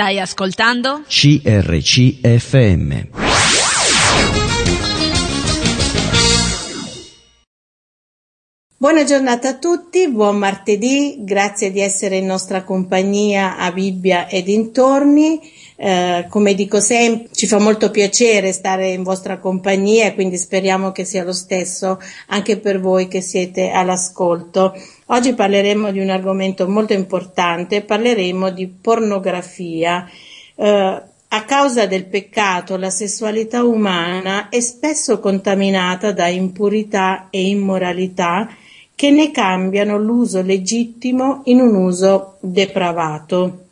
Stai ascoltando? CRCFM. Buona giornata a tutti, buon martedì, grazie di essere in nostra compagnia a Bibbia e dintorni. Eh, come dico sempre, ci fa molto piacere stare in vostra compagnia e quindi speriamo che sia lo stesso anche per voi che siete all'ascolto. Oggi parleremo di un argomento molto importante, parleremo di pornografia. Eh, a causa del peccato la sessualità umana è spesso contaminata da impurità e immoralità che ne cambiano l'uso legittimo in un uso depravato.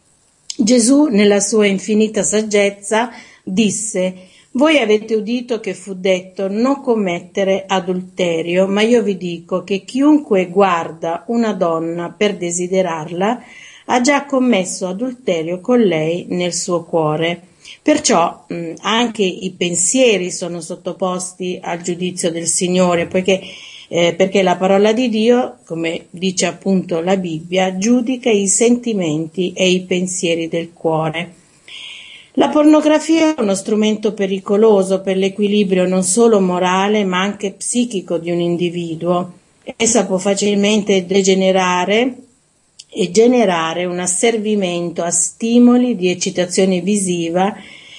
Gesù, nella sua infinita saggezza, disse voi avete udito che fu detto non commettere adulterio, ma io vi dico che chiunque guarda una donna per desiderarla ha già commesso adulterio con lei nel suo cuore. Perciò mh, anche i pensieri sono sottoposti al giudizio del Signore, poiché eh, perché la parola di Dio, come dice appunto la Bibbia, giudica i sentimenti e i pensieri del cuore. La pornografia è uno strumento pericoloso per l'equilibrio non solo morale ma anche psichico di un individuo. Essa può facilmente degenerare e generare un asservimento a stimoli di eccitazione visiva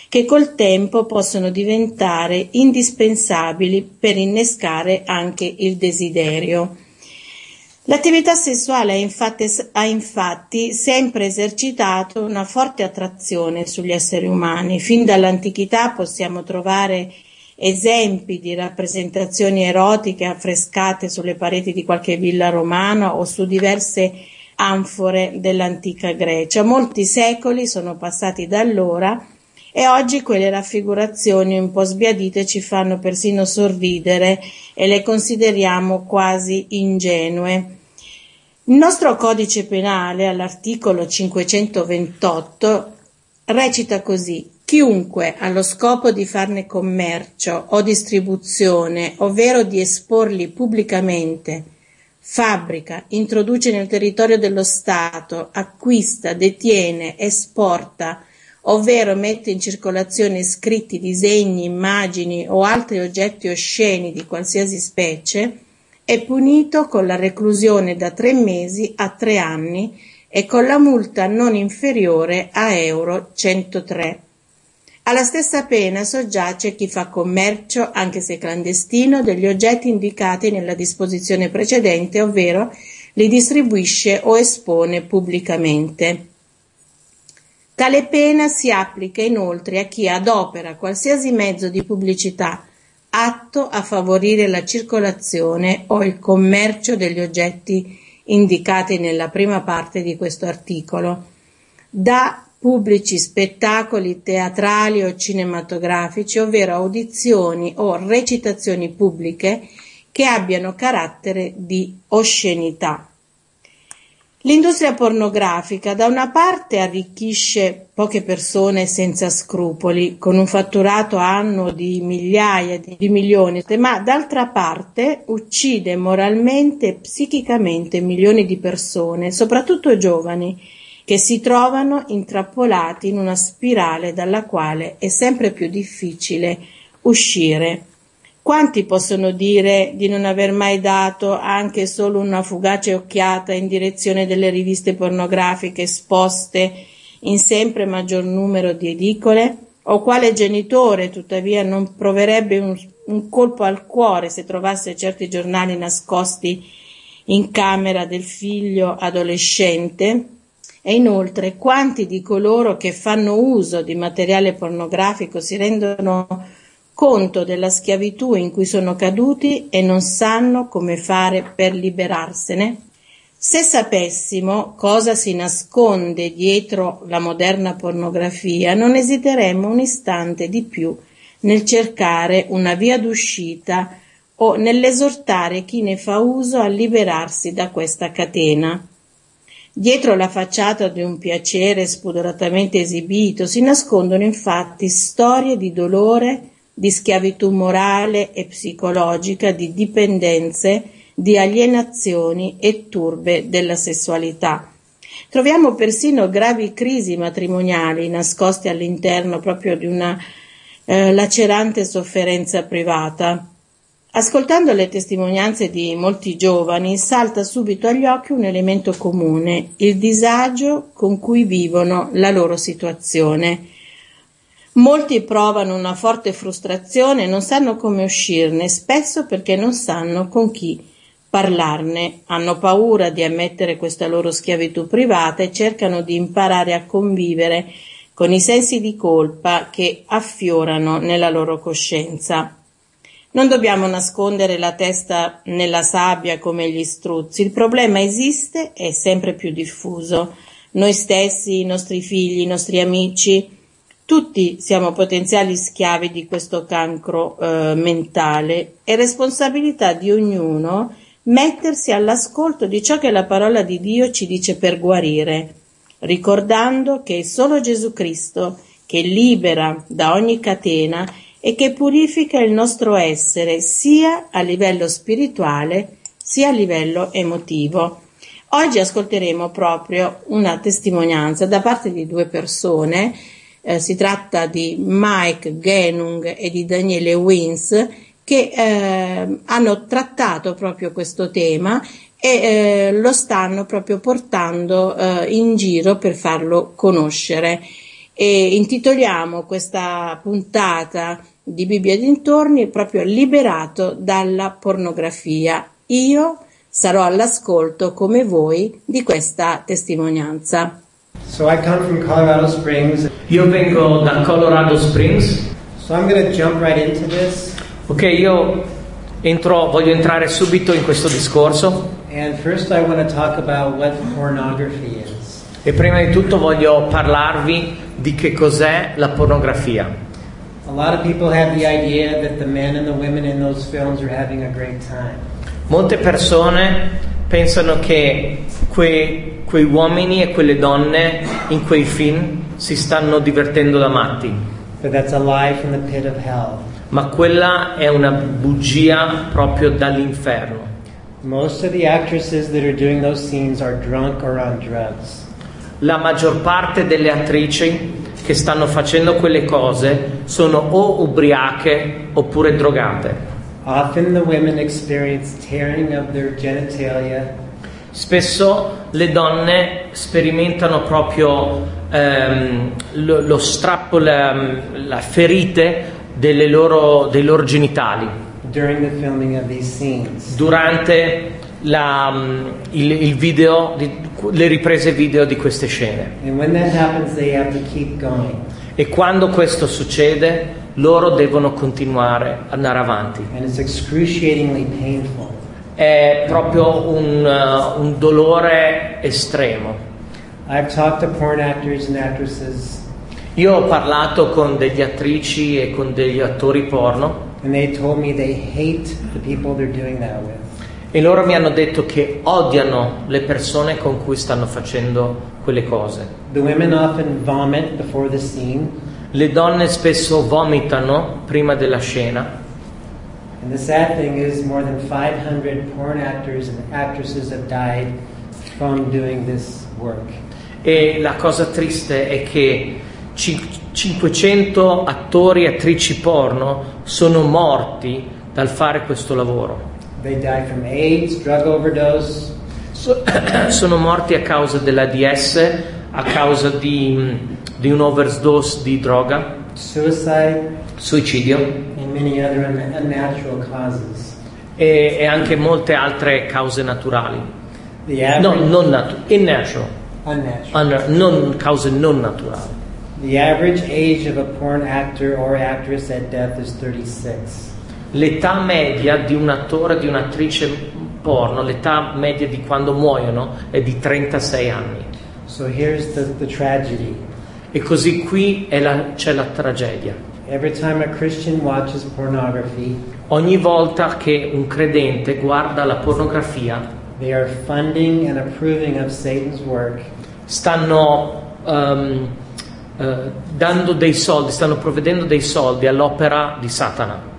che col tempo possono diventare indispensabili per innescare anche il desiderio. L'attività sessuale ha infatti, ha infatti, sempre esercitato una forte attrazione sugli esseri umani. Fin dall'antichità possiamo trovare esempi di rappresentazioni erotiche affrescate sulle pareti di qualche villa romana o su diverse anfore dell'antica Grecia. Molti secoli sono passati da allora e oggi quelle raffigurazioni un po' sbiadite ci fanno persino sorridere e le consideriamo quasi ingenue. Il nostro codice penale all'articolo 528 recita così Chiunque allo scopo di farne commercio o distribuzione, ovvero di esporli pubblicamente, fabbrica, introduce nel territorio dello Stato, acquista, detiene, esporta, ovvero mette in circolazione scritti, disegni, immagini o altri oggetti osceni di qualsiasi specie, è punito con la reclusione da tre mesi a tre anni e con la multa non inferiore a euro 103. Alla stessa pena soggiace chi fa commercio, anche se clandestino, degli oggetti indicati nella disposizione precedente, ovvero li distribuisce o espone pubblicamente. Tale pena si applica inoltre a chi adopera qualsiasi mezzo di pubblicità atto a favorire la circolazione o il commercio degli oggetti indicati nella prima parte di questo articolo, da pubblici spettacoli teatrali o cinematografici, ovvero audizioni o recitazioni pubbliche che abbiano carattere di oscenità. L'industria pornografica da una parte arricchisce poche persone senza scrupoli, con un fatturato annuo di migliaia di milioni, ma d'altra parte uccide moralmente e psichicamente milioni di persone, soprattutto giovani, che si trovano intrappolati in una spirale dalla quale è sempre più difficile uscire. Quanti possono dire di non aver mai dato anche solo una fugace occhiata in direzione delle riviste pornografiche esposte in sempre maggior numero di edicole? O quale genitore, tuttavia, non proverebbe un, un colpo al cuore se trovasse certi giornali nascosti in camera del figlio adolescente? E inoltre, quanti di coloro che fanno uso di materiale pornografico si rendono conto della schiavitù in cui sono caduti e non sanno come fare per liberarsene? Se sapessimo cosa si nasconde dietro la moderna pornografia, non esiteremmo un istante di più nel cercare una via d'uscita o nell'esortare chi ne fa uso a liberarsi da questa catena. Dietro la facciata di un piacere spudoratamente esibito si nascondono infatti storie di dolore, di schiavitù morale e psicologica, di dipendenze, di alienazioni e turbe della sessualità. Troviamo persino gravi crisi matrimoniali nascoste all'interno proprio di una eh, lacerante sofferenza privata. Ascoltando le testimonianze di molti giovani salta subito agli occhi un elemento comune, il disagio con cui vivono la loro situazione. Molti provano una forte frustrazione e non sanno come uscirne, spesso perché non sanno con chi parlarne, hanno paura di ammettere questa loro schiavitù privata e cercano di imparare a convivere con i sensi di colpa che affiorano nella loro coscienza. Non dobbiamo nascondere la testa nella sabbia come gli struzzi, il problema esiste e è sempre più diffuso. Noi stessi, i nostri figli, i nostri amici, tutti siamo potenziali schiavi di questo cancro eh, mentale. È responsabilità di ognuno mettersi all'ascolto di ciò che la parola di Dio ci dice per guarire, ricordando che è solo Gesù Cristo che libera da ogni catena e che purifica il nostro essere sia a livello spirituale sia a livello emotivo. Oggi ascolteremo proprio una testimonianza da parte di due persone, eh, si tratta di Mike Genung e di Daniele Wins, che eh, hanno trattato proprio questo tema e eh, lo stanno proprio portando eh, in giro per farlo conoscere. E intitoliamo questa puntata di Bibbia dintorni proprio liberato dalla pornografia. Io sarò all'ascolto come voi di questa testimonianza. So I come from Colorado Springs. Io vengo da Colorado Springs. So I'm going to jump right into this. Ok, io entro, voglio entrare subito in questo discorso. And first I want to talk about what pornography is. E prima di tutto voglio parlarvi di che cos'è la pornografia. A lot of people have the idea that the men and the women in those films are having a great time. Molte persone pensano che quei, quei uomini e quelle donne in quei film si stanno divertendo da matti. Ma quella è una bugia proprio dall'inferno. La maggior parte delle attrici che stanno facendo quelle cose sono o ubriache oppure drogate. Often the women experience tearing of their genitalia. Spesso le donne sperimentano proprio ehm, lo, lo, strappo, la, la ferite loro, dei loro genitali. Durante la, il, il video, le riprese video di queste scene. Happens, e quando questo succede, loro devono continuare ad andare avanti. È proprio un, uh, un dolore estremo. Io ho parlato con degli attrici e con degli attori porno. The. E loro mi hanno detto che odiano le persone con cui stanno facendo quelle cose. Vomitano prima della scena. And the sad thing is more than 500 porn actors and actresses have died from doing this work. E la cosa triste è che 500 attori e attrici porno sono morti dal fare questo lavoro. They died from AIDS, drug overdose. So, sono morti a causa dell'ADS, a causa di, di un overdose di droga, suicide, suicidio and many other unnatural causes. E, e anche molte altre cause naturali. No, non natural, innatural. Unnatural. Un, non, cause non naturali. The average age of a porn actor or actress at death is 36 l'età media di un attore o di un'attrice porno, l'età media di quando muoiono è di 36 anni. So here's the, the tragedy. E così qui la, c'è la tragedia. Ogni volta che un credente guarda la pornografia. Stanno um, uh, dando dei soldi, stanno provvedendo dei soldi all'opera di Satana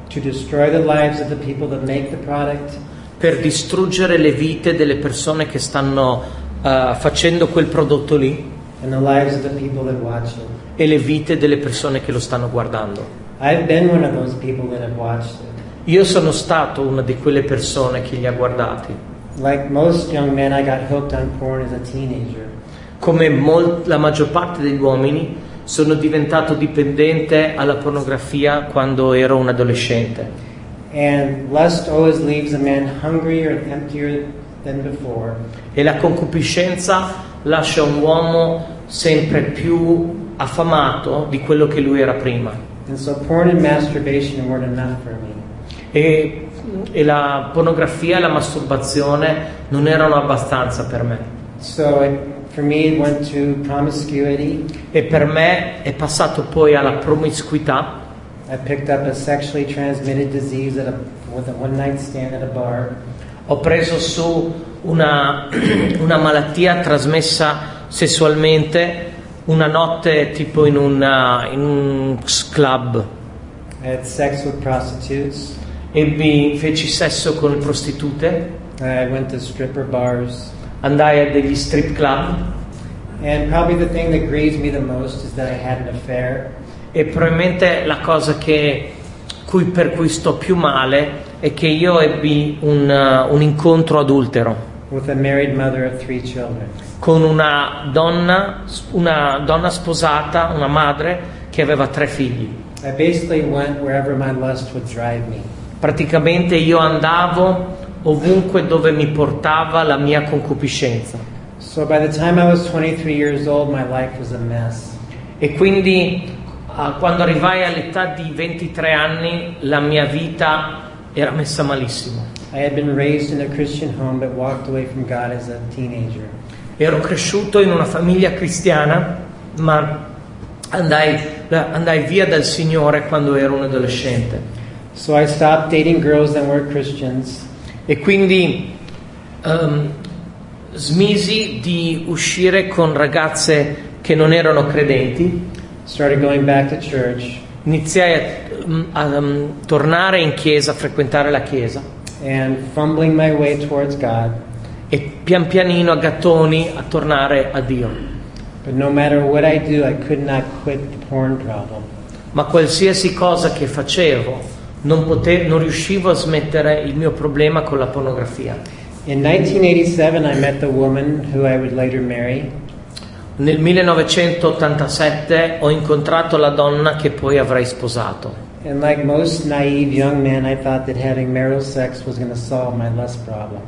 per distruggere le vite delle persone che stanno eh, facendo quel prodotto lì and the lives of the people that watch it. e le vite delle persone che lo stanno guardando. I've been one of those people that have watched it. Io sono stato una di quelle persone che li ha guardati. Like most young men, I got hooked on porn as a teenager. Come mol- la maggior parte degli uomini, sono diventato dipendente alla pornografia quando ero un adolescente. And lust always leaves a man hungrier and emptier than before. E la concupiscenza lascia un uomo sempre più affamato di quello che lui era prima. So. E, e la pornografia e la masturbazione non erano abbastanza per me. So it, me. E per me è passato poi alla promiscuità. I picked up a sexually transmitted disease at a, with a one night stand at a bar. Ho preso su una, una malattia trasmessa sessualmente una notte tipo in, una, in un club. Ebbi, feci sesso con prostitute, andai a degli strip club. E probabilmente la cosa che, cui, per cui sto più male è che io ebbi un, uh, un incontro adultero with a married mother of three children. con una donna, una donna sposata, una madre che aveva tre figli. I basically went wherever my lust would drive me. Praticamente io andavo ovunque dove mi portava la mia concupiscenza. So by the time I was 23 years old, my life was a mess. E quindi ah, quando arrivai all'età di 23 anni la mia vita era messa malissimo. I had been raised in a Christian home but walked away from God as a teenager. Ero cresciuto in una famiglia cristiana, ma andai, andai via dal Signore quando ero un adolescente. So I stopped dating girls that weren't Christians. E quindi ehm, smisi di uscire con ragazze che non erano credenti, Started going back to church. iniziai a, a, a tornare in chiesa, a frequentare la chiesa and fumbling my way towards God. e pian pianino a gattoni a tornare a Dio. But no matter what I do, I could not quit the porn problem. Ma qualsiasi cosa che facevo non, pote- non riuscivo a smettere il mio problema con la pornografia. In 1987, I met the woman who I would later marry. Nel 1987 ho incontrato la donna che poi avrei sposato. And like most naive young men, I thought that having marital sex was going to solve my lust problem.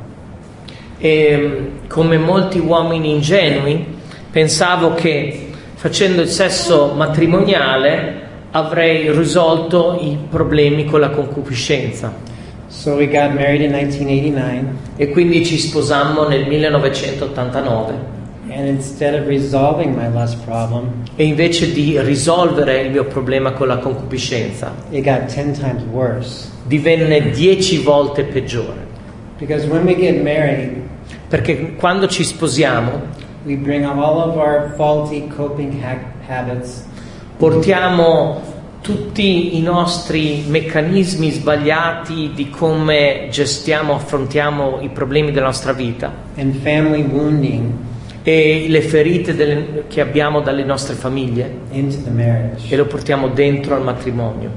E come molti uomini ingenui, pensavo che facendo il sesso matrimoniale avrei risolto i problemi con la concupiscenza. So we got married in 1989, E quindi ci sposammo nel 1989 and instead of resolving my lust problem, e invece di risolvere il mio problema con la concupiscenza it got 10 times worse. divenne dieci volte peggiore. Because when we get married, Perché quando ci sposiamo we bring all of our faulty coping ha- habits portiamo tutti i nostri meccanismi sbagliati di come gestiamo, affrontiamo i problemi della nostra vita and family wounding e le ferite delle- che abbiamo dalle nostre famiglie e lo portiamo dentro al matrimonio.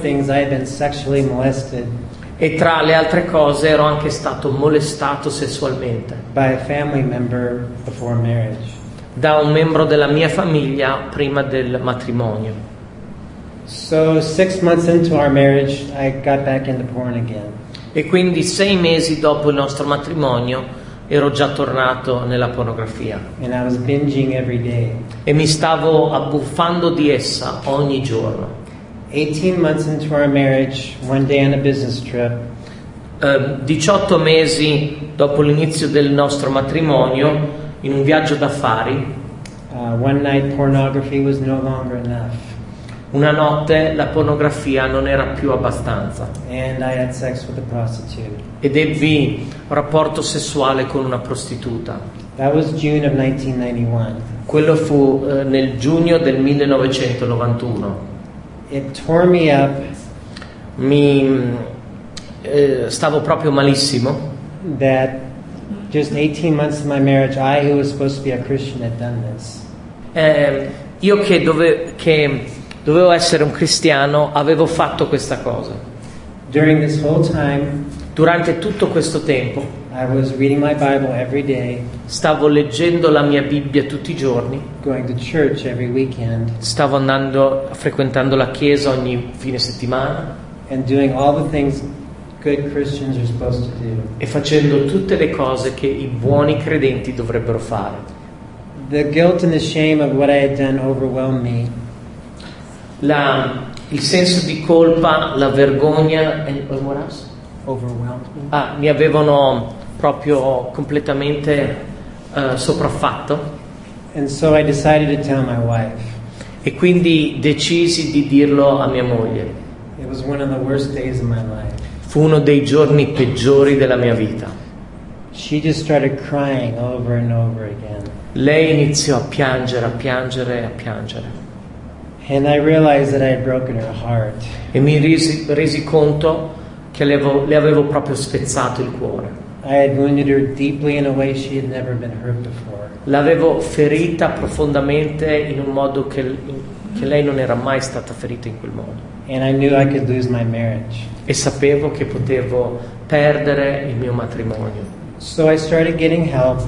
Things, E tra le altre cose ero anche stato molestato sessualmente da un membro della mia famiglia prima del matrimonio. So, six months into our marriage, I got back into porn again. E quindi sei mesi dopo il nostro matrimonio ero già tornato nella pornografia And I was binging every day. e mi stavo abbuffando di essa ogni giorno. 18 months into our marriage, one day on a business trip, Eh, 18 mesi dopo l'inizio del nostro matrimonio, in un viaggio d'affari, uh, one night pornography was no longer enough. Una notte la pornografia non era più abbastanza And I had sex with a prostitute. ed ebbi rapporto sessuale con una prostituta. That was June of 1991. Quello fu eh, nel giugno del 1991. It tore me up Mi, eh, stavo proprio malissimo that just 18 months of my marriage, I, who was supposed to be a Christian, had done this. Eh, io che, dove- che dovevo essere un cristiano avevo fatto questa cosa. During this whole time, Durante tutto questo tempo I was reading my Bible every day, stavo leggendo la mia Bibbia tutti i giorni, weekend, stavo andando, frequentando la chiesa ogni fine settimana e facendo tutte le cose che i buoni credenti dovrebbero fare. The guilt and the shame of what I had done overwhelmed me. La- il senso di colpa, la vergogna. Ah, mi avevano proprio completamente eh, sopraffatto so e quindi decisi di dirlo a mia moglie. Fu uno dei giorni peggiori della mia vita. Over over. Lei iniziò a piangere, a piangere, a piangere e mi resi, resi conto che le avevo, le avevo proprio spezzato il cuore. I had wounded her deeply in a way she had never been hurt before. L'avevo ferita profondamente in un modo che, che lei non era mai stata ferita in quel modo. And I knew I could lose my marriage. E sapevo che potevo perdere il mio matrimonio. So I started getting help.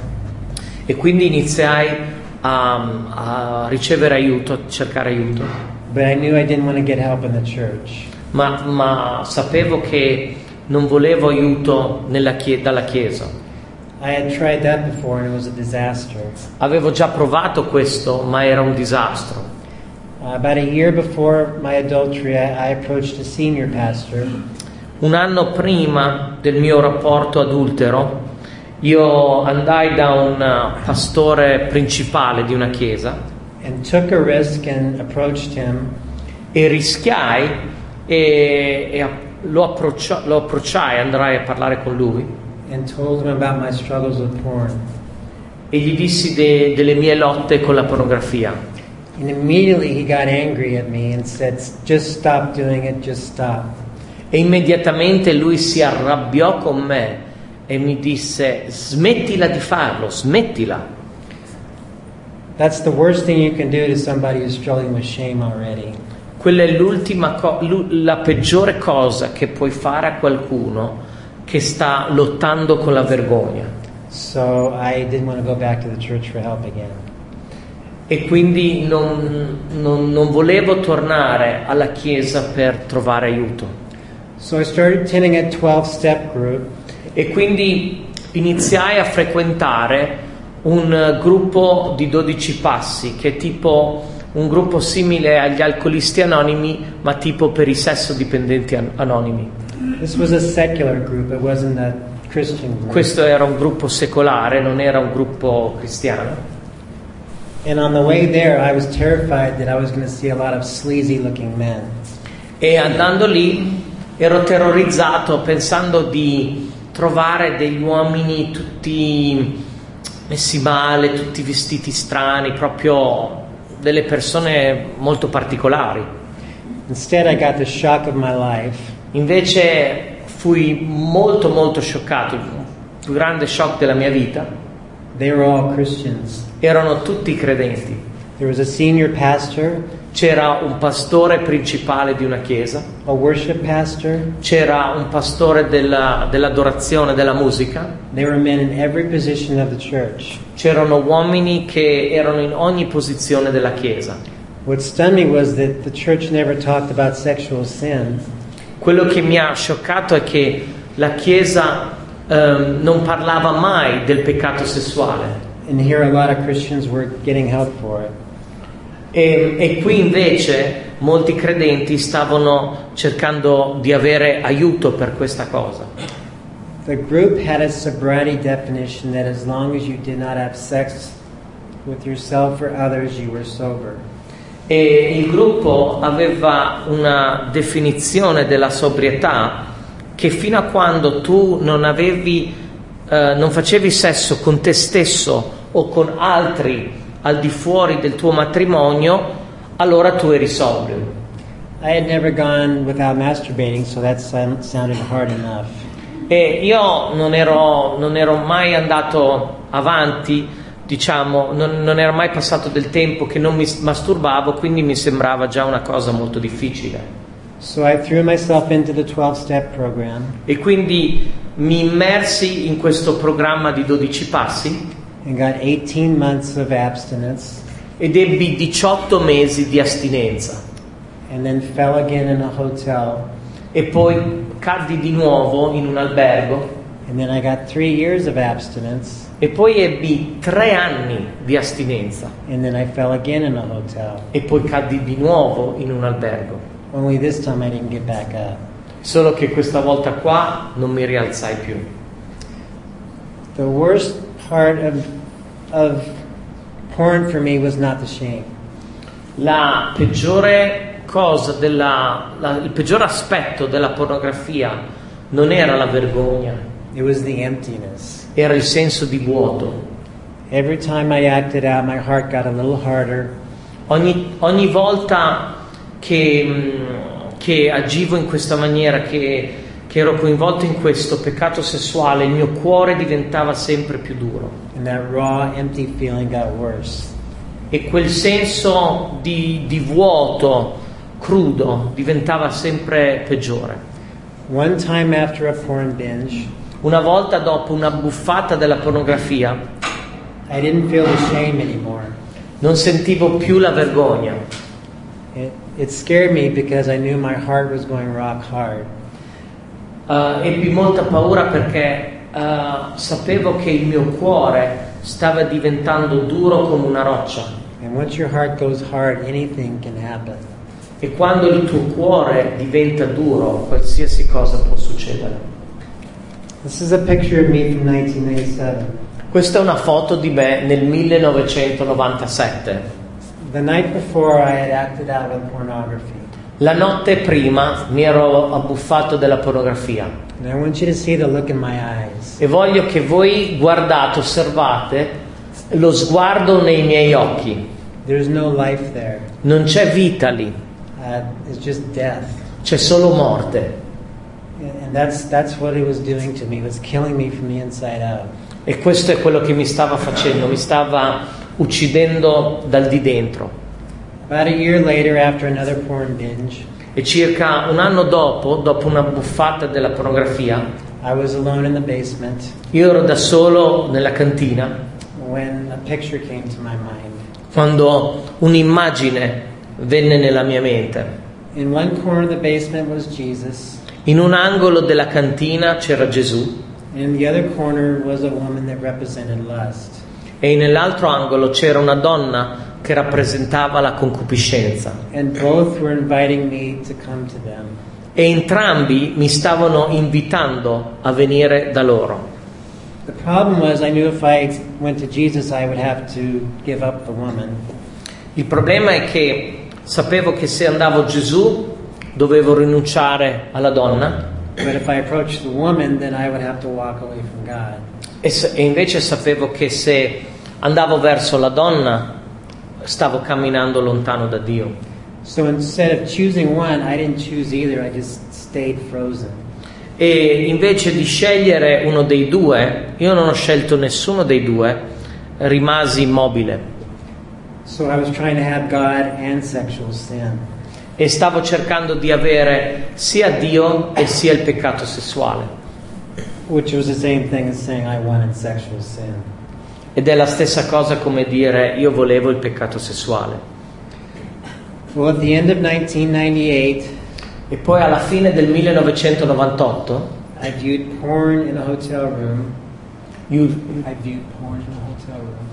E quindi iniziai a, a ricevere aiuto, a cercare aiuto. I knew I didn't want to get help in the church. Ma, ma sapevo che non volevo aiuto chie- dalla Chiesa. Avevo già provato questo, ma era un disastro. Uh, about a year before my adultery, I, I approached a senior pastor Un anno prima del mio rapporto adultero, io andai da un eh, pastore principale di una chiesa and took a risk and approached him. e rischiai e, e lo, approccio- lo approcciai, andrai a parlare con lui and told him about my struggles with porn. e gli dissi de- delle mie lotte con la pornografia. And immediately he got angry at me and said, Just stop doing it, just stop. E immediatamente lui si arrabbiò con me e mi disse smettila di farlo, smettila. That's the worst thing you can do to somebody who's struggling with shame already. Quella è l'ultima co- la peggiore cosa che puoi fare a qualcuno che sta lottando con la vergogna. So I didn't want to go back to the church for help again. E quindi non, non- non volevo tornare alla chiesa per trovare aiuto. So I started attending a 12 step group, E quindi iniziai a frequentare un gruppo di 12 passi, che è tipo un gruppo simile agli alcolisti anonimi, ma tipo per i sesso dipendenti an- anonimi. group. Questo era un gruppo secolare, non era un gruppo cristiano. And on the way there. E andando lì ero terrorizzato pensando di trovare degli uomini tutti messi male, tutti vestiti strani, proprio delle persone molto particolari. Instead, I got the shock of my life. Invece fui molto molto scioccato, il più grande shock della mia vita. They were all Christians. Erano tutti credenti. There was a senior pastor, C'era un pastore principale di una chiesa, c'era un pastore della- dell'adorazione, della musica, c'erano uomini che erano in ogni posizione della chiesa. Quello che mi ha scioccato è che la chiesa ehm, non parlava mai del peccato sessuale. And here a lot of Christians were getting help for it. E, e qui invece molti credenti stavano cercando di avere aiuto per questa cosa. The group had a sobriety definition that as long as you did not have sex with yourself or others, you were sober. E il gruppo aveva una definizione della sobrietà che fino a quando tu non avevi, eh, non facevi sesso con te stesso o con altri al di fuori del tuo matrimonio, allora tu eri sobrio. I had never gone without masturbating, so that sound- sounded hard enough. E io non ero, non ero mai andato avanti, diciamo, non, non era mai passato del tempo che non mi masturbavo, quindi mi sembrava già una cosa molto difficile. So I threw myself into the 12 step program E quindi mi immersi in questo programma di 12 passi and got 18 months of abstinence ed ebbi 18 mesi di astinenza. and then fell again in a hotel. E poi caddi di nuovo in un albergo And then I got three years of abstinence e poi ebbi tre anni di astinenza and then I fell again in a hotel. e poi caddi di nuovo in un albergo. Only this time I didn't get back up. Solo che questa volta qua non mi rialzai più. The worst part of, of porn for me was not the shame. La peggiore cosa della, la- il peggior aspetto della pornografia non era la vergogna, It was the emptiness. era il senso di vuoto. Every time I acted out, my heart got a little harder. Ogni, ogni volta che, mh, che agivo in questa maniera, che, che ero coinvolto in questo peccato sessuale, il mio cuore diventava sempre più duro raw, e quel senso di, di vuoto crudo diventava sempre peggiore. Binge, Una volta dopo una buffata della pornografia non sentivo più la vergogna. It, it scared me because I knew my heart was going rock hard. Eh, ebbi molta paura perché eh, sapevo che il mio cuore stava diventando duro come una roccia hard, e quando il tuo cuore diventa duro qualsiasi cosa può succedere. This is a picture of me from 1997. Questa è una foto di me nel 1997. The night before, I had acted out with pornography. La notte prima mi ero abbuffato della pornografia e voglio che voi guardate, osservate lo sguardo nei miei occhi. No. Non c'è vita lì, Uh, c'è solo morte. That's, that's me. E questo è quello che mi stava facendo, mi stava uccidendo dal di dentro. About a year later, after another porn binge, E circa un anno dopo, dopo una buffata della pornografia, I was alone in the basement io ero da solo nella cantina when a picture came to my mind. quando un'immagine venne nella mia mente. In one corner of the basement was Jesus, In un angolo della cantina c'era Gesù and in the other corner was a woman that represented lust. e nell'altro angolo c'era una donna che rappresentava la concupiscenza. To. E entrambi mi stavano invitando a venire da loro. Was, Jesus. Il problema è che sapevo che se andavo a Gesù dovevo rinunciare alla donna woman, e, se- e invece sapevo che se andavo verso la donna stavo camminando lontano da Dio. So instead of choosing one, I didn't choose either. I just stayed frozen. E invece di scegliere uno dei due, io non ho scelto nessuno dei due, rimasi immobile So I was trying to have God and sexual sin. e stavo cercando di avere sia Dio e sia il peccato sessuale. Which was the same thing as saying I wanted sexual sin. Ed è la stessa cosa come dire io volevo il peccato sessuale. Well, at the end of 1998, E poi alla fine del 1998 I viewed porn in a hotel room. io I viewed porn in a hotel room,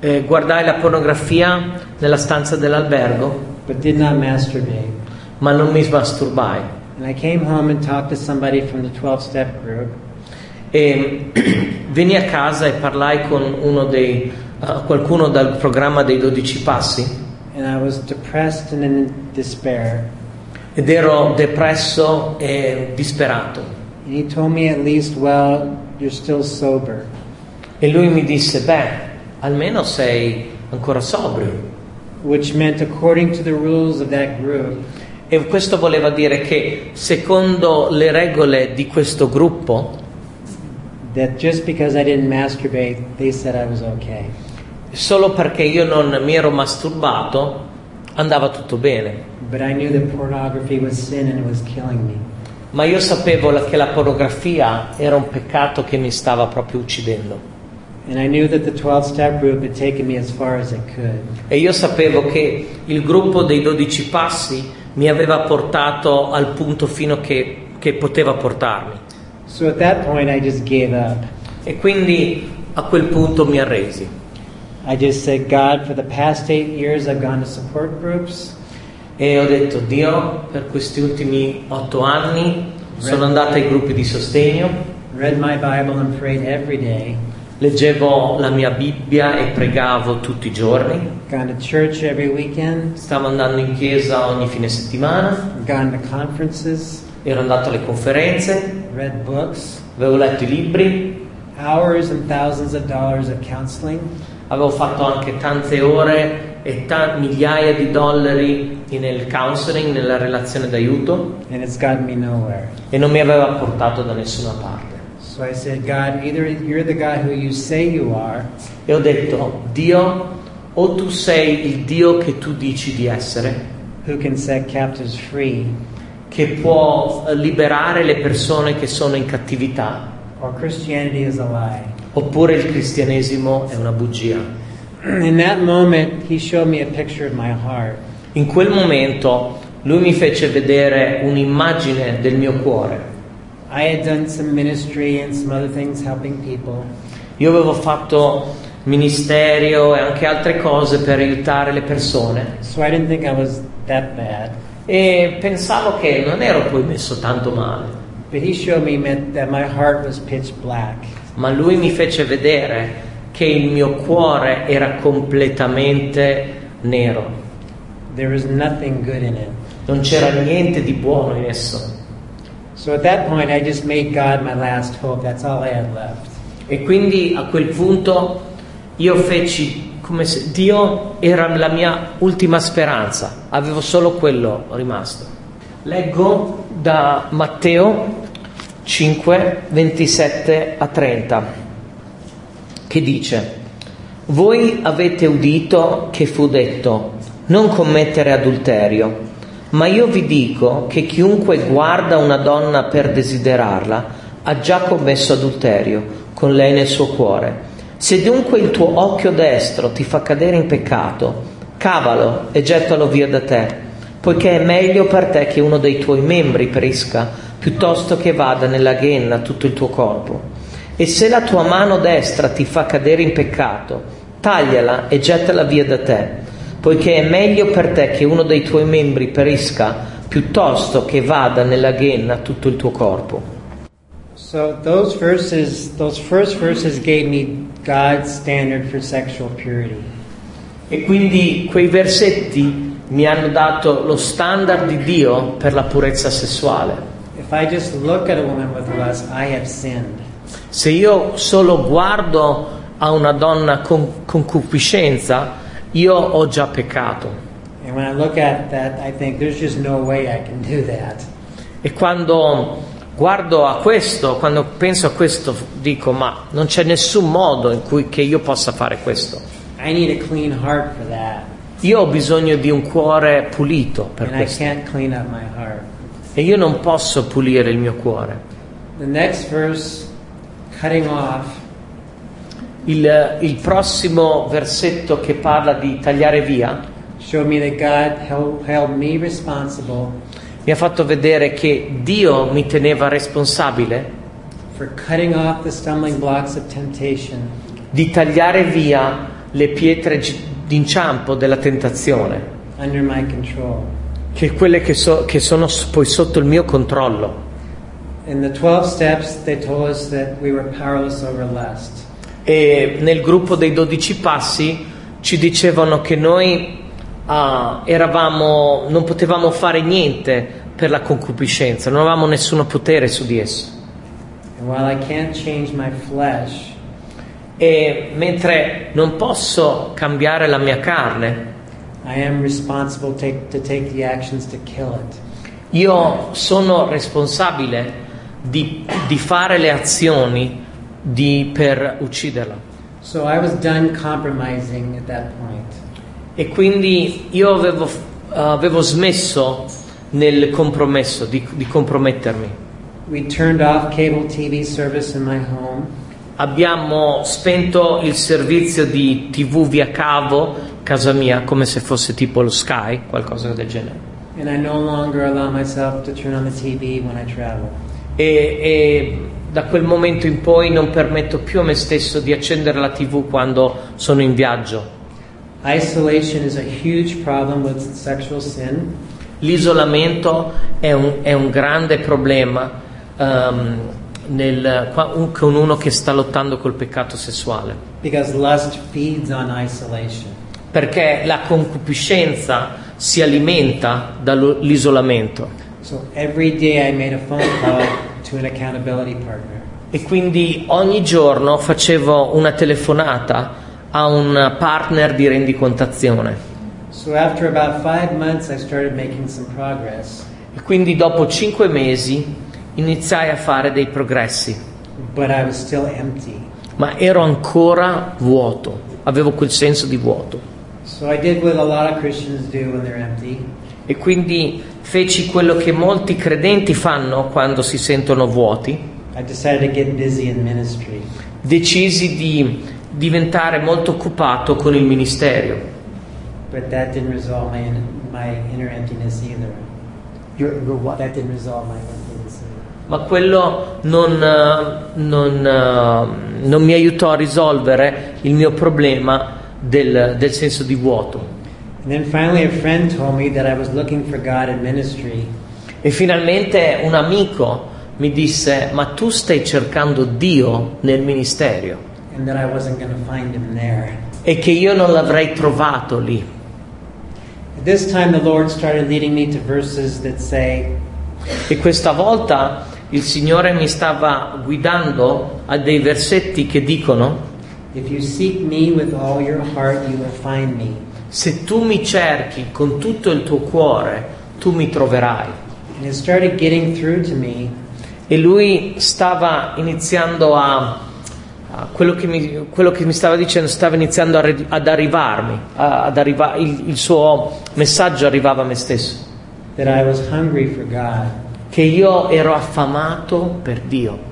eh, guardai la pornografia nella stanza dell'albergo, but did not masturbate. ma non mi masturbai. And I came home and talked to somebody from the 12 step group. E venni a casa e parlai con uno dei, eh, qualcuno dal programma dei 12 passi ed ero depresso e disperato. Least, well. E lui mi disse, beh, almeno sei ancora sobrio. Which meant, according to the rules of that group, E questo voleva dire che secondo le regole di questo gruppo that just because I didn't masturbate, they said I was okay. Solo perché io non mi ero masturbato andava tutto bene. But I knew that pornography was sin and it was killing me. Ma io sapevo che la pornografia era un peccato che mi stava proprio uccidendo. And I knew that the 12 step group had taken me as far as it could. E io sapevo che il gruppo dei 12 passi mi aveva portato al punto fino che, che poteva portarmi. So at that point, I just gave up. E quindi a quel punto mi arresi. I just said, God, for the past eight years, I've gone to support groups. E ho detto, Dio, per questi ultimi otto anni sono andata ai gruppi di sostegno, read my Bible and prayed every day, leggevo la mia Bibbia e pregavo tutti i giorni, gone to church every weekend, stavo andando in chiesa ogni fine settimana, gone to conferences, ero andato alle conferenze, read books, avevo letto i libri, hours and thousands of dollars of counseling, avevo fatto anche tante ore e ta- migliaia di dollari nel counseling, nella relazione d'aiuto. And it's gotten me nowhere. e non mi aveva portato da nessuna parte. So I said, God, either you're the God who you say you are, E ho detto, Dio, o tu sei il Dio che tu dici di essere, who can set captives free, che può eh, liberare le persone che sono in cattività, oppure il cristianesimo è una bugia. Moment. In quel momento lui mi fece vedere un'immagine del mio cuore. Io avevo fatto ministerio e anche altre cose per aiutare le persone So I didn't think I was that bad. E pensavo che non ero poi messo tanto male, But he showed me meant that my heart was pitch black. ma lui mi fece vedere che il mio cuore era completamente nero, There was nothing good in it. non c'era niente di buono in esso. So at that point, I just made God my last hope. That's all I had left. E quindi a quel punto io feci come se Dio era la mia ultima speranza, avevo solo quello rimasto. Leggo da Matteo 5, 27 a 30, che dice, voi avete udito che fu detto, non commettere adulterio, ma io vi dico che chiunque guarda una donna per desiderarla ha già commesso adulterio con lei nel suo cuore. Se dunque il tuo occhio destro ti fa cadere in peccato, cavalo e gettalo via da te, poiché è meglio per te che uno dei tuoi membri perisca piuttosto che vada nella ghenna tutto il tuo corpo. E se la tua mano destra ti fa cadere in peccato, tagliala e gettala via da te, poiché è meglio per te che uno dei tuoi membri perisca piuttosto che vada nella ghenna tutto il tuo corpo. So those verses, those first verses gave me God's standard for sexual purity. E quindi quei versetti mi hanno dato lo standard di Dio per la purezza sessuale. Lust. Se io solo guardo a una donna con concupiscenza, io ho già peccato. That, think no. E quando guardo a questo, quando penso a questo, dico: Ma non c'è nessun modo in cui che io possa fare questo. Io ho bisogno di un cuore pulito per And questo. E io non posso pulire il mio cuore. Verse, off, Il, il prossimo versetto che parla di tagliare via showed me that God held me responsible mi ha fatto vedere che Dio mi teneva responsabile di tagliare via le pietre d'inciampo della tentazione, che quelle che, so- che sono poi sotto il mio controllo. 12. E nel gruppo dei dodici passi ci dicevano che noi ah, eravamo, non potevamo fare niente per la concupiscenza, non avevamo nessuno potere su di esso. Flesh, E mentre non posso cambiare la mia carne, take, io sono responsabile di, di fare le azioni di- per ucciderla. So I was done compromising at that point. E quindi io avevo, avevo smesso nel compromesso, di, di compromettermi. Abbiamo spento il servizio di TV via cavo, casa mia, come se fosse tipo lo Sky, qualcosa del genere. No. E, e da quel momento in poi non permetto più a me stesso di accendere la TV quando sono in viaggio. Isolation is a huge problem with sexual sin. L'isolamento è un, è un grande problema ehm, nel- con uno che sta lottando col peccato sessuale, Because lust feeds on isolation. perché la concupiscenza si alimenta dall'isolamento So every day I made a phone call to an accountability partner. e quindi ogni giorno facevo una telefonata a un partner di rendicontazione. So E quindi dopo cinque mesi iniziai a fare dei progressi, ma ero ancora vuoto, avevo quel senso di vuoto. So. E quindi feci quello che molti credenti fanno quando si sentono vuoti. Decisi di diventare molto occupato con il ministero. But that didn't resolve my, my inner emptiness either. That didn't resolve my emptiness either. Ma quello non, eh, non, eh, non mi aiutò a risolvere il mio problema del, del senso di vuoto. And then finally, a friend told me that I was looking for God in ministry. E finalmente un amico mi disse, ma tu stai cercando Dio nel ministero and that I wasn't going to find him there. e che io non l'avrei trovato lì. At this time, the Lord started leading me to verses that say, E questa volta il Signore mi stava guidando a dei versetti che dicono, If you seek me with all your heart, you will find me. se tu mi cerchi con tutto il tuo cuore, tu mi troverai. And it started getting through to me E lui stava iniziando a quello, che mi, quello che mi stava dicendo, stava iniziando re- ad arrivarmi, ad arriva- il, il suo messaggio arrivava a me stesso, that I was hungry for God. che io ero affamato per Dio.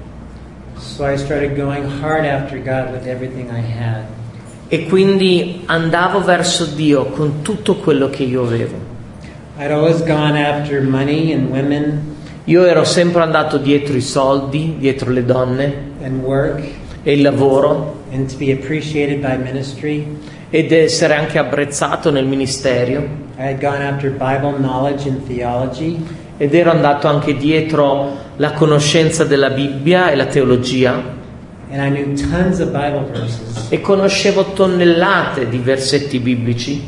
So. E quindi andavo verso Dio con tutto quello che io avevo. Io ero sempre andato dietro i soldi, dietro le donne and work e il lavoro and to be appreciated by ministry. ed essere anche apprezzato nel ministero ed ero andato anche dietro la conoscenza della Bibbia e la teologia And I knew tons of Bible verses, e conoscevo tonnellate di versetti biblici,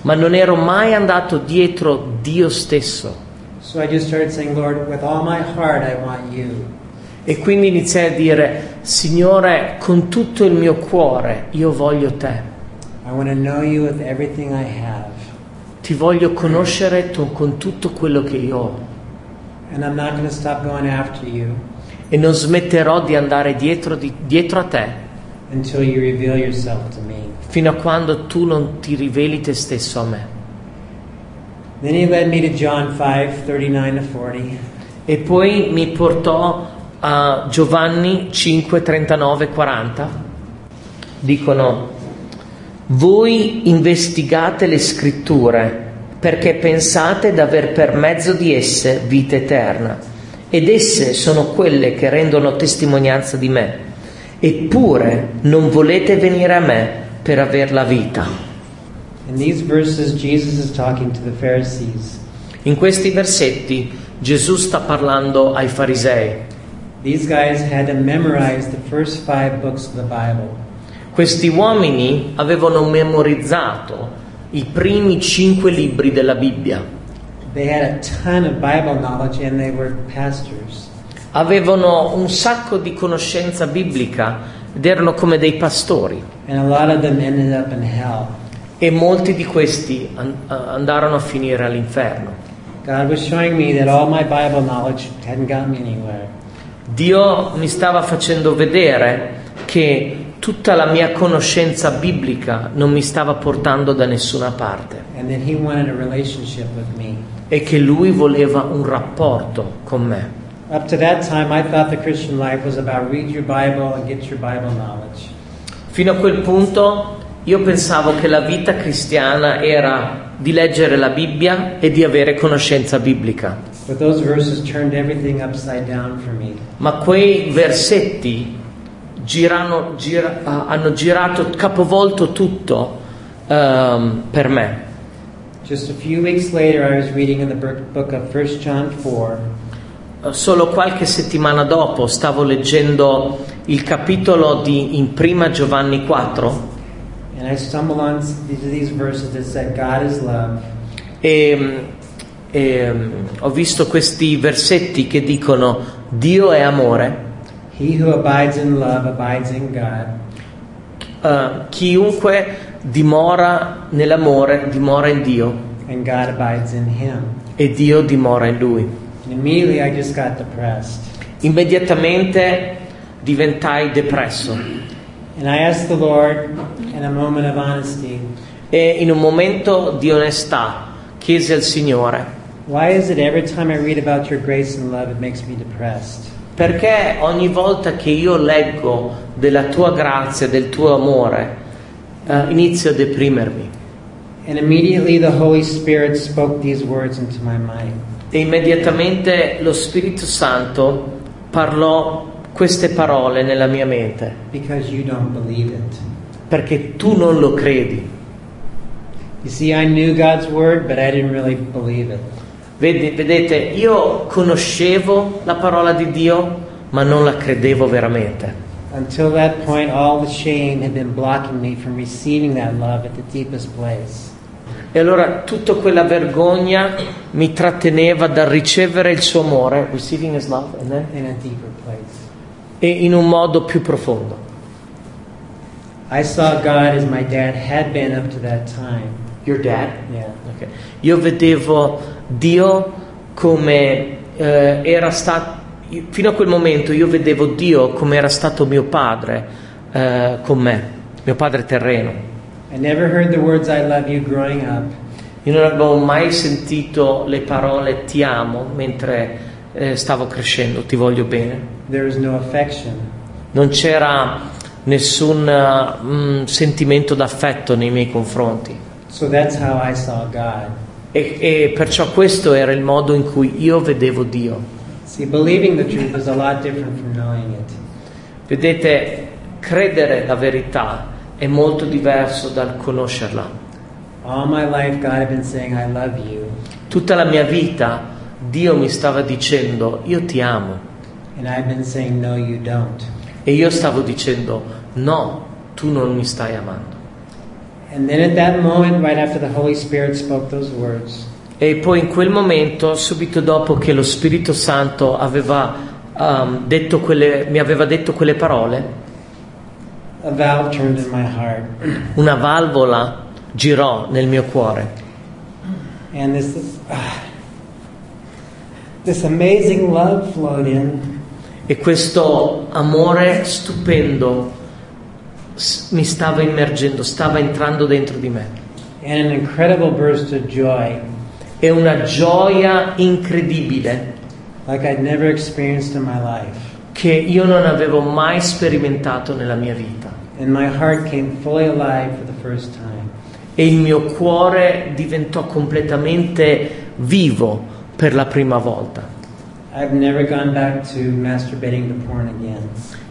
ma non ero mai andato dietro Dio stesso. So I just started saying, Lord, with all my heart, I want you. E quindi iniziai a dire, Signore, con tutto il mio cuore, io voglio te. Ti voglio conoscere tu- con tutto quello che io ho. E non smetterò di andare dietro, di- dietro a te until you reveal yourself to me. fino a quando tu non ti riveli te stesso a me. Then He led me to John 5 39 to 40. E poi mi portò a Giovanni 5, 39, 40. Dicono, voi investigate le scritture perché pensate d'aver per mezzo di esse vita eterna ed esse sono quelle che rendono testimonianza di me. Eppure non volete venire a me per aver la vita. In these verses, Jesus is talking to the Pharisees. In questi versetti Gesù sta parlando ai farisei. These guys had to memorize the first five books of the Bible. Questi uomini avevano memorizzato i primi cinque libri della Bibbia, They had a ton of Bible knowledge and they were pastors. avevano un sacco di conoscenza biblica ed erano come dei pastori And a lot of them ended up in hell. e molti di questi an- andarono a finire all'inferno. God was showing me that all my Bible knowledge hadn't gotten me anywhere. Dio mi stava facendo vedere che tutta la mia conoscenza biblica non mi stava portando da nessuna parte e che Lui voleva un rapporto con me. Fino a quel punto io pensavo che la vita cristiana era di leggere la Bibbia e di avere conoscenza biblica. But those verses turned everything upside down for me. Ma quei versetti girano- gira- ah, hanno girato, capovolto tutto ehm, per me. Just a few weeks later, I was reading in the book of 1 John 4, Eh, Solo qualche settimana dopo stavo leggendo il capitolo di, in prima Giovanni 4 and I stumbled on these verses that said, God is love, e, e, mm, ho visto questi versetti che dicono Dio è amore, eh, chiunque dimora nell'amore dimora in Dio. In e Dio dimora in lui. Immediatamente diventai depresso. Lord honesty, e in un momento di onestà chiesi al Signore why is it every time I read about your grace and love, it makes me depressed? perché ogni volta che io leggo della tua grazia, del tuo amore, eh, inizio a deprimermi. And immediately the Holy Spirit spoke these words into my mind. E immediatamente lo Spirito Santo parlò queste parole nella mia mente, Because you don't believe it. perché tu non lo credi. You see, I knew God's word, but I didn't really believe it. Vedete, io conoscevo la parola di Dio, ma non la credevo veramente. Until that point, all the shame had been blocking me from receiving that love at the deepest place. E allora tutta quella vergogna mi tratteneva dal ricevere il suo amore, receiving his love, and then- In a deeper place. e in un modo più profondo. I saw God as my dad had been up to that time. Your dad? Yeah. Ok. Io vedevo Dio come eh, era stato, fino a quel momento io vedevo Dio come era stato mio padre eh, con me, mio padre terreno. I never heard the words I love you growing up, Io non avevo mai sentito le parole ti amo mentre eh, stavo crescendo, ti voglio bene. there was no affection. Non c'era nessun mm, sentimento d'affetto nei miei confronti. So that's how I saw God. E, e perciò questo era il modo in cui io vedevo Dio. See. Vedete, credere la verità è molto diverso dal conoscerla. All my life, God had been saying, I love you. Tutta la mia vita Dio mi stava dicendo io ti amo And I've been saying, No, you don't. e io stavo dicendo no, tu non mi stai amando. And then at that moment, right words, E poi in quel momento, subito dopo che lo Spirito Santo aveva, um, detto quelle, mi aveva detto quelle parole, a valve turned in my heart. una valvola girò nel mio cuore And this, ah, this amazing love flowed in. e questo amore stupendo mi stava immergendo, stava entrando dentro di me. E una gioia incredibile like in che io non avevo mai sperimentato nella mia vita. E il mio cuore diventò completamente vivo per la prima volta. I've never gone back to masturbating to porn again.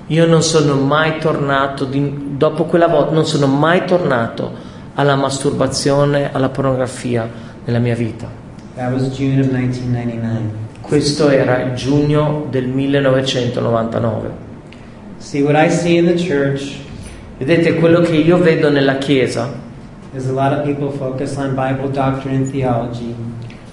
Io non sono mai tornato, di- dopo quella volta, non sono mai tornato alla masturbazione, alla pornografia nella mia vita. That was June of 1999. Questo era il giugno del 1999. See, what I see in the church Vedete, quello che io vedo nella Chiesa,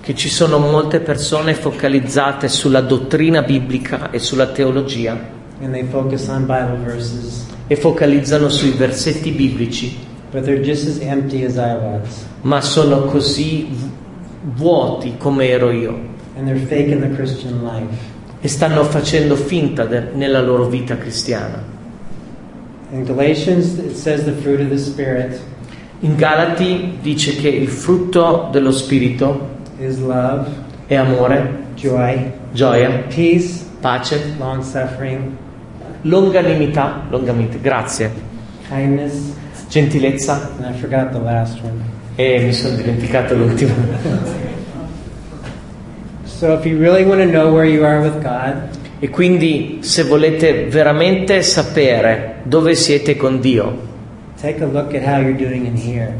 che ci sono molte persone focalizzate sulla dottrina biblica e sulla teologia and they focus on Bible verses, e focalizzano sui versetti biblici, but they're just as empty as I was. ma sono così vu- vuoti come ero io And they're fake in the Christian life. e stanno facendo finta de- nella loro vita cristiana. In Galatians, it says the fruit of the Spirit In Galati dice che il frutto dello Spirito is love, è amore, joy, gioia, peace, pace, long suffering, longanimità, longanimità, grazie, kindness, gentilezza e mi sono dimenticato l'ultimo. So if you really God, E quindi se volete veramente sapere dove siete con Dio, take a look at how you're doing in here.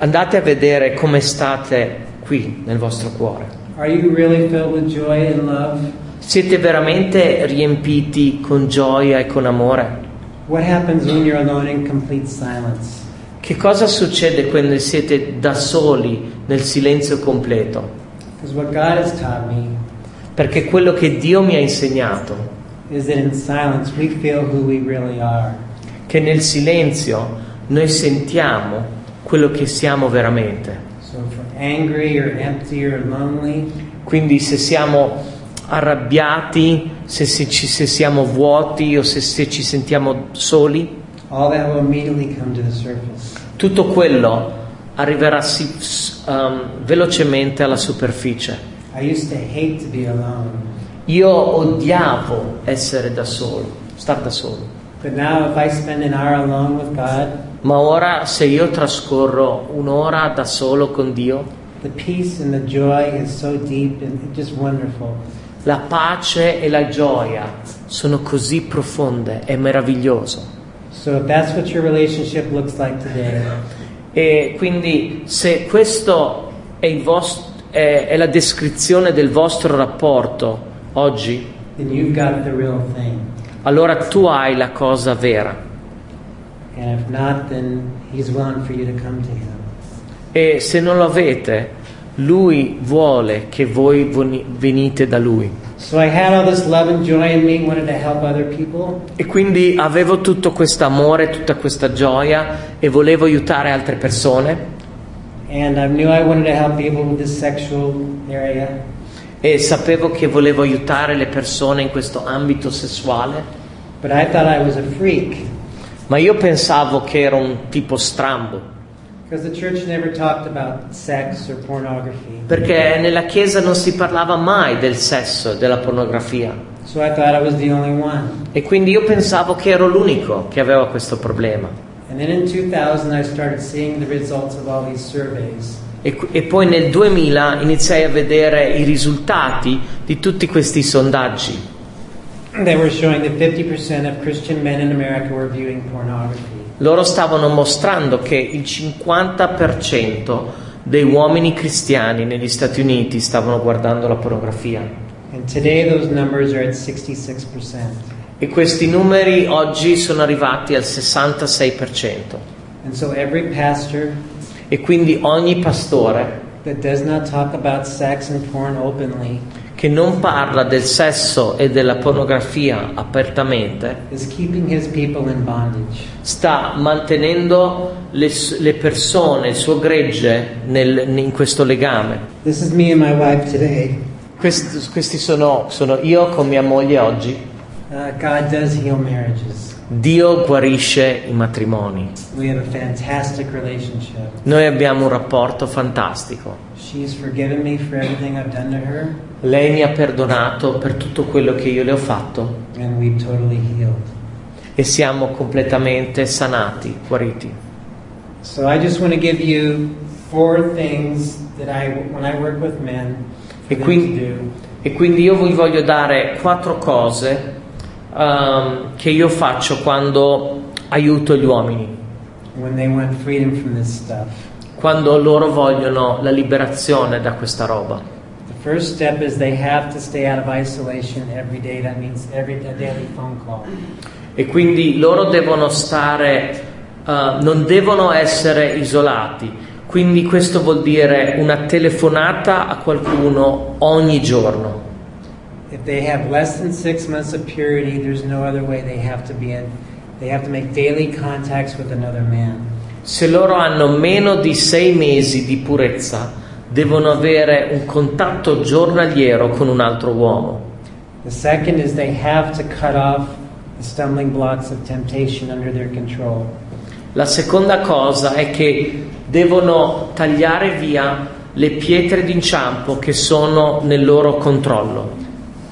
andate a vedere come state qui nel vostro cuore. Are you really filled with joy and love? Siete veramente riempiti con gioia e con amore? What happens when you're alone in complete silence? Che cosa succede quando siete da soli nel silenzio completo? Because what God has taught me Perché quello che Dio mi ha insegnato, is that in silence we feel who we really are. che nel silenzio noi sentiamo quello che siamo veramente. So or empty or lonely, Quindi se siamo arrabbiati, se, se ci- se siamo vuoti o se, se ci sentiamo soli, tutto quello arriverà um, velocemente alla superficie. Io odiavo essere da solo, star da solo. but now if I spend an hour alone with God, Ma ora se io trascorro un'ora da solo con Dio, the peace and the joy is so deep and just wonderful. La pace e la gioia sono così profonde, è meraviglioso. So that's what your relationship looks like today, E quindi se questo è, il vos- è- è la descrizione del vostro rapporto oggi, allora tu hai la cosa vera. Not, to to. E se non lo avete, Lui vuole che voi venite da Lui. So. E quindi avevo tutto questo amore, tutta questa gioia e volevo aiutare altre persone. I e sapevo che volevo aiutare le persone in questo ambito sessuale, I I ma io pensavo che ero un tipo strambo, perché nella Chiesa non si parlava mai del sesso della pornografia. So I thought I was the only one. E quindi io pensavo che ero l'unico che aveva questo problema. And then in 2000, I started seeing the results of all these surveys. E, e poi nel 2000 iniziai a vedere i risultati di tutti questi sondaggi. They were showing that 50% of Christian men in America were viewing pornography. Loro stavano mostrando che il 50% dei uomini cristiani negli Stati Uniti stavano guardando la pornografia. And today, those numbers are at 66%. E questi numeri oggi sono arrivati al 66%. And so, E quindi ogni pastore that does not talk about sex and porn openly che non parla del sesso e della pornografia apertamente sta mantenendo le, le persone, il suo gregge nel- in questo legame. Today. Questi, questi sono, sono io con mia moglie oggi. Uh. Dio guarisce i matrimoni. Noi abbiamo un rapporto fantastico. Lei mi ha perdonato per tutto quello che io le ho fatto and we've totally healed. e siamo completamente sanati, guariti. So I just want to give you four things that I, when I work with men, E quindi, e quindi io vi voglio dare quattro cose ehm, che io faccio quando aiuto gli uomini, when they want freedom from this stuff. Quando loro vogliono la liberazione da questa roba. E quindi loro devono stare, eh, non devono essere isolati. Quindi questo vuol dire una telefonata a qualcuno ogni giorno. Purity, no in. They have to make daily contacts with another man. Se loro hanno meno di sei mesi di purezza, devono avere un contatto giornaliero con un altro uomo. The second is they have to cut off the stumbling blocks of temptation under their control. La seconda cosa è che devono tagliare via le pietre d'inciampo che sono nel loro controllo.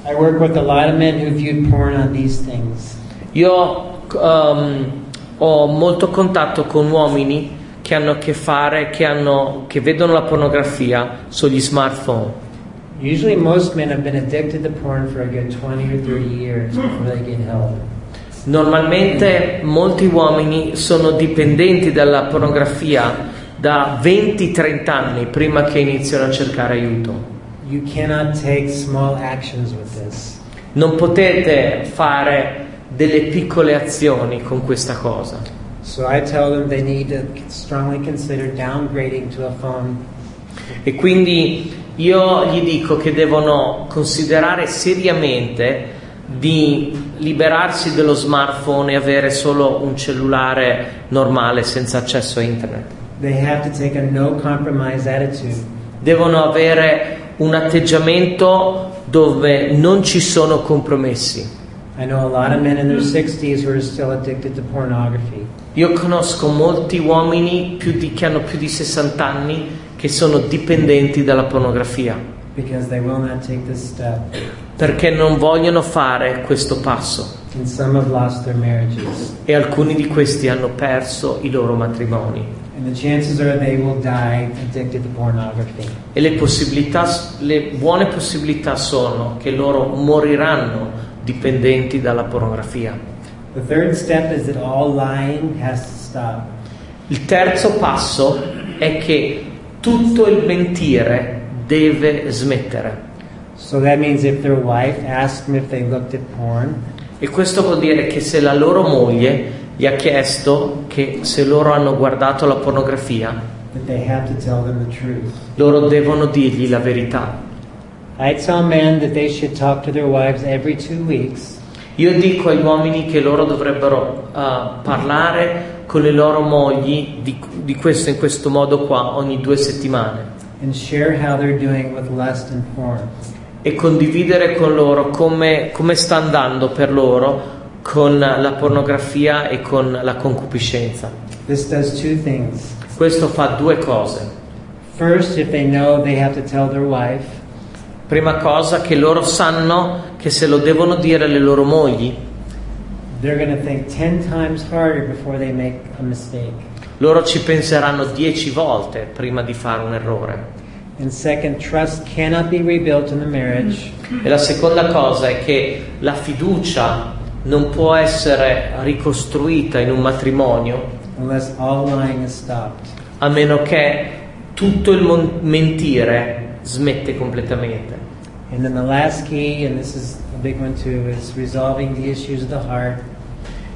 I work with a lot of men who viewed porn on these things. Io um, ho molto contatto con uomini che hanno a che fare, che, hanno, che vedono la pornografia sugli smartphone. Usually, most men have been addicted to porn for a good 20 or 30 years before they get help. Normalmente molti uomini sono dipendenti dalla pornografia da 20-30 anni prima che iniziano a cercare aiuto. Non potete fare delle piccole azioni con questa cosa. So. E quindi io gli dico che devono considerare seriamente di liberarsi dello smartphone e avere solo un cellulare normale senza accesso a internet. No. Devono avere un atteggiamento dove non ci sono compromessi. I know a lot of men in their 60s who are still addicted to pornography. Io conosco molti uomini più di- che hanno più di 60 anni che sono dipendenti dalla pornografia because they will not take this step. perché non vogliono fare questo passo And some have lost their marriages. e alcuni di questi hanno perso i loro matrimoni. And the chances are they will die addicted to pornography. E le, possibilità, le buone possibilità sono che loro moriranno dipendenti dalla pornografia. Il terzo passo è che tutto il mentire deve smettere. So porn, E questo vuol dire che se la loro moglie gli ha chiesto che se loro hanno guardato la pornografia, loro devono dirgli la verità. I tell men that they should talk to their wives every two weeks Io dico agli uomini che loro dovrebbero uh, parlare con le loro mogli di, di questo in questo modo qua ogni due settimane and share how they're doing with lust and porn. e condividere con loro come, come sta andando per loro con la pornografia e con la concupiscenza. This does two things. Questo fa due cose. First, if they know they have to tell their wife, Prima cosa che loro sanno che se lo devono dire alle loro mogli, they're going to think 10 times harder before they make a mistake. loro ci penseranno dieci volte prima di fare un errore. Second, E la seconda cosa è che la fiducia non può essere ricostruita in un matrimonio a meno che tutto il mentire smette completamente. And then the last key, and this is a big one too, is resolving the issues of the heart.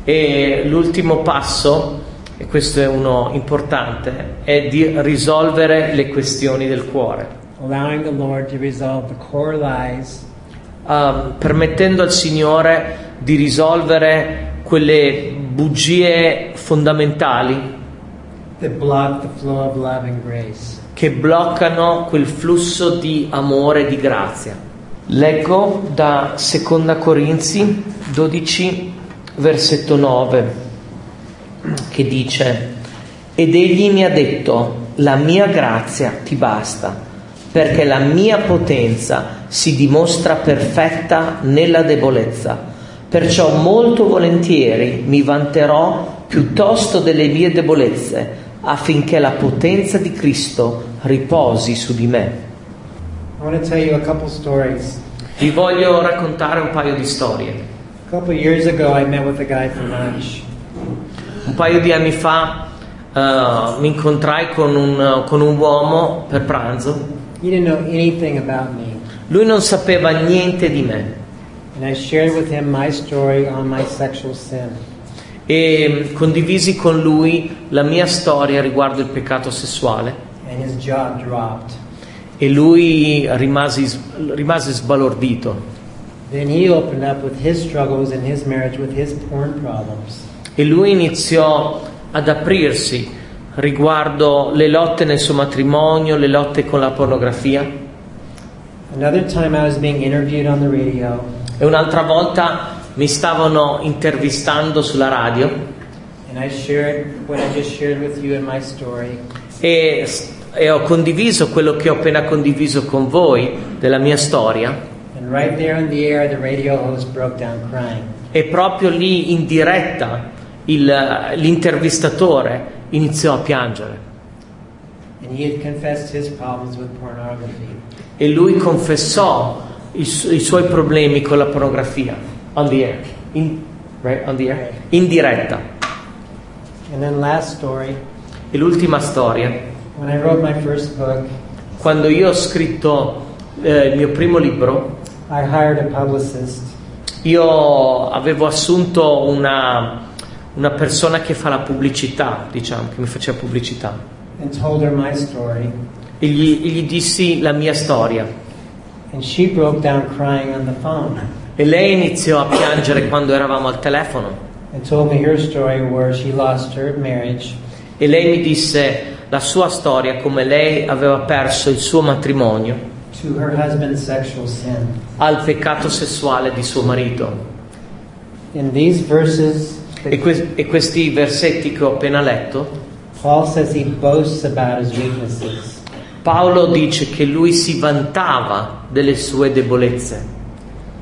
E l'ultimo passo, e questo è uno importante, è di risolvere le questioni del cuore, allowing the Lord to resolve the core lies um, permettendo al Signore di risolvere quelle bugie fondamentali that block the flow of love and grace. Che bloccano quel flusso di amore e di grazia. Leggo da Seconda Corinzi 12, versetto 9, che dice: Ed egli mi ha detto: La mia grazia ti basta, perché la mia potenza si dimostra perfetta nella debolezza. Perciò molto volentieri mi vanterò piuttosto delle mie debolezze, affinché la potenza di Cristo riposi su di me. I want to tell you a couple stories. Vi voglio raccontare un paio di storie. A couple years ago, I met with a guy for lunch. Un paio di anni fa eh, mi incontrai con un, con un uomo per pranzo. He didn't know anything about me. Lui non sapeva niente di me And I shared with him my story on my sexual sin. E condivisi con lui la mia storia riguardo il peccato sessuale e lui rimase, rimase sbalordito. Marriage. E lui iniziò ad aprirsi riguardo le lotte nel suo matrimonio, le lotte con la pornografia. E un'altra volta mi stavano intervistando sulla radio story. e, e ho condiviso quello che ho appena condiviso con voi della mia storia. Right the air. E proprio lì in diretta il- l'intervistatore iniziò a piangere e lui confessò i, su- i suoi problemi con la pornografia on the air, in, right, on the air? in diretta. And then last story, E l'ultima storia, when I wrote my first book, quando io ho scritto eh, il mio primo libro, I hired a publicist io avevo assunto una, una persona che fa la pubblicità, diciamo, che mi faceva pubblicità. and told her my story. E gli, gli dissi la mia storia. And she broke down crying on the phone E lei iniziò a piangere quando eravamo al telefono. E lei mi disse la sua storia, come lei aveva perso il suo matrimonio al peccato sessuale di suo marito. Verses, E, que- e questi versetti che ho appena letto. Paolo dice che lui si vantava delle sue debolezze.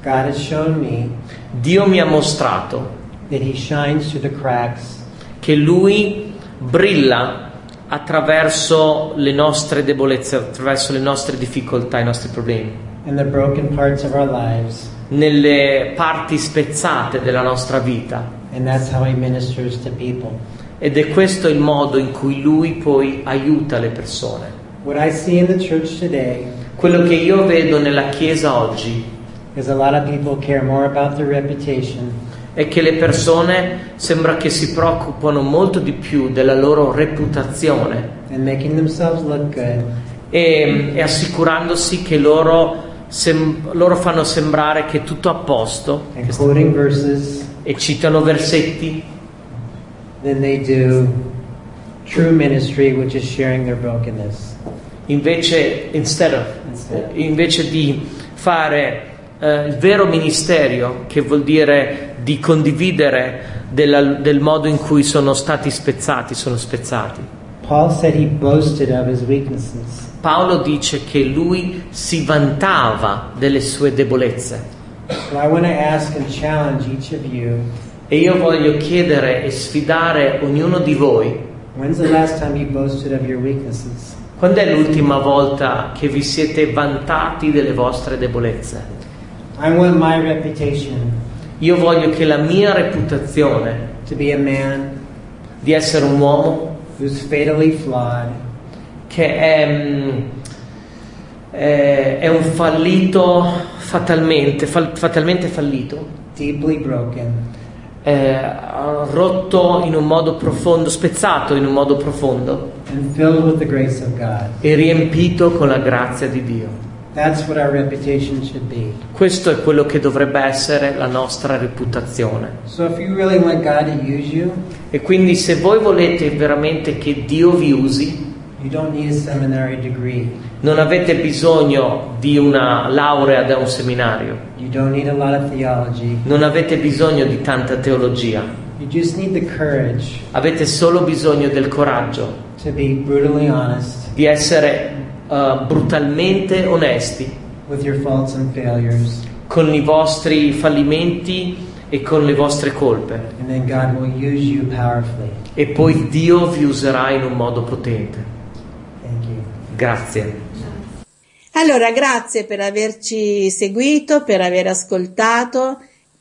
God has shown me Dio mi ha mostrato that he shines through the cracks che lui brilla attraverso le nostre debolezze, attraverso le nostre difficoltà, i nostri problemi, lives, nelle parti spezzate della nostra vita. and that's how he ministers to people. Ed è questo il modo in cui lui poi aiuta le persone. What I see in the church today Quello che io vedo nella Chiesa oggi is a lot of people care more about their reputation. È che le persone sembra che si preoccupano molto di più della loro reputazione. And making themselves look good. E, e assicurandosi che loro, sem- loro fanno sembrare che è tutto a posto. Verses. E citano versetti. Than they do true ministry, which is sharing their brokenness. invece, instead of- Instead. invece di fare eh, il vero ministero che vuol dire di condividere della- del modo in cui sono stati spezzati, sono spezzati. Paolo dice che lui si vantava delle sue debolezze e io voglio chiedere e sfidare ognuno di voi quando è l'ultima volta che vi siete vantati delle vostre debolezze? I want my reputation Io voglio che la mia reputazione to be a man di essere un uomo who's fatally flawed, che è, mm, è- è un fallito fatalmente, fal- fatalmente fallito, deeply broken, è rotto in un modo profondo, spezzato in un modo profondo and filled with the grace of God. e riempito con la grazia di Dio. That's what our reputation should be. Questo è quello che dovrebbe essere la nostra reputazione. So if you really want God to use you, E quindi se voi volete veramente che Dio vi usi, you don't need a seminary degree. non avete bisogno di una laurea da un seminario, You don't need a lot of theology. non avete bisogno di tanta teologia, You just need the courage avete solo bisogno del coraggio to be brutally honest di essere eh, brutalmente onesti with your faults and failures, con i vostri fallimenti e con le vostre colpe and then God will use you powerfully. e poi Dio vi userà in un modo potente. Thank you. Grazie. Allora, grazie per averci seguito, per aver ascoltato.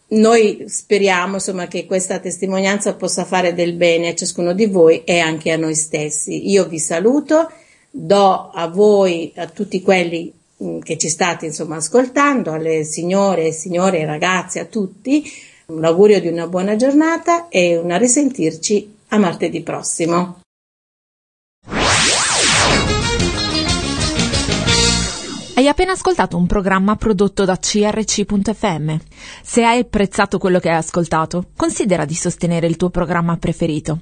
Noi speriamo insomma che questa testimonianza possa fare del bene a ciascuno di voi e anche a noi stessi. Io vi saluto, do a voi, a tutti quelli mh, che ci state insomma ascoltando, alle signore, signore, ragazzi, a tutti, un augurio di una buona giornata e una risentirci a martedì prossimo. Hai appena ascoltato un programma prodotto da crc.fm. Se hai apprezzato quello che hai ascoltato, considera di sostenere il tuo programma preferito.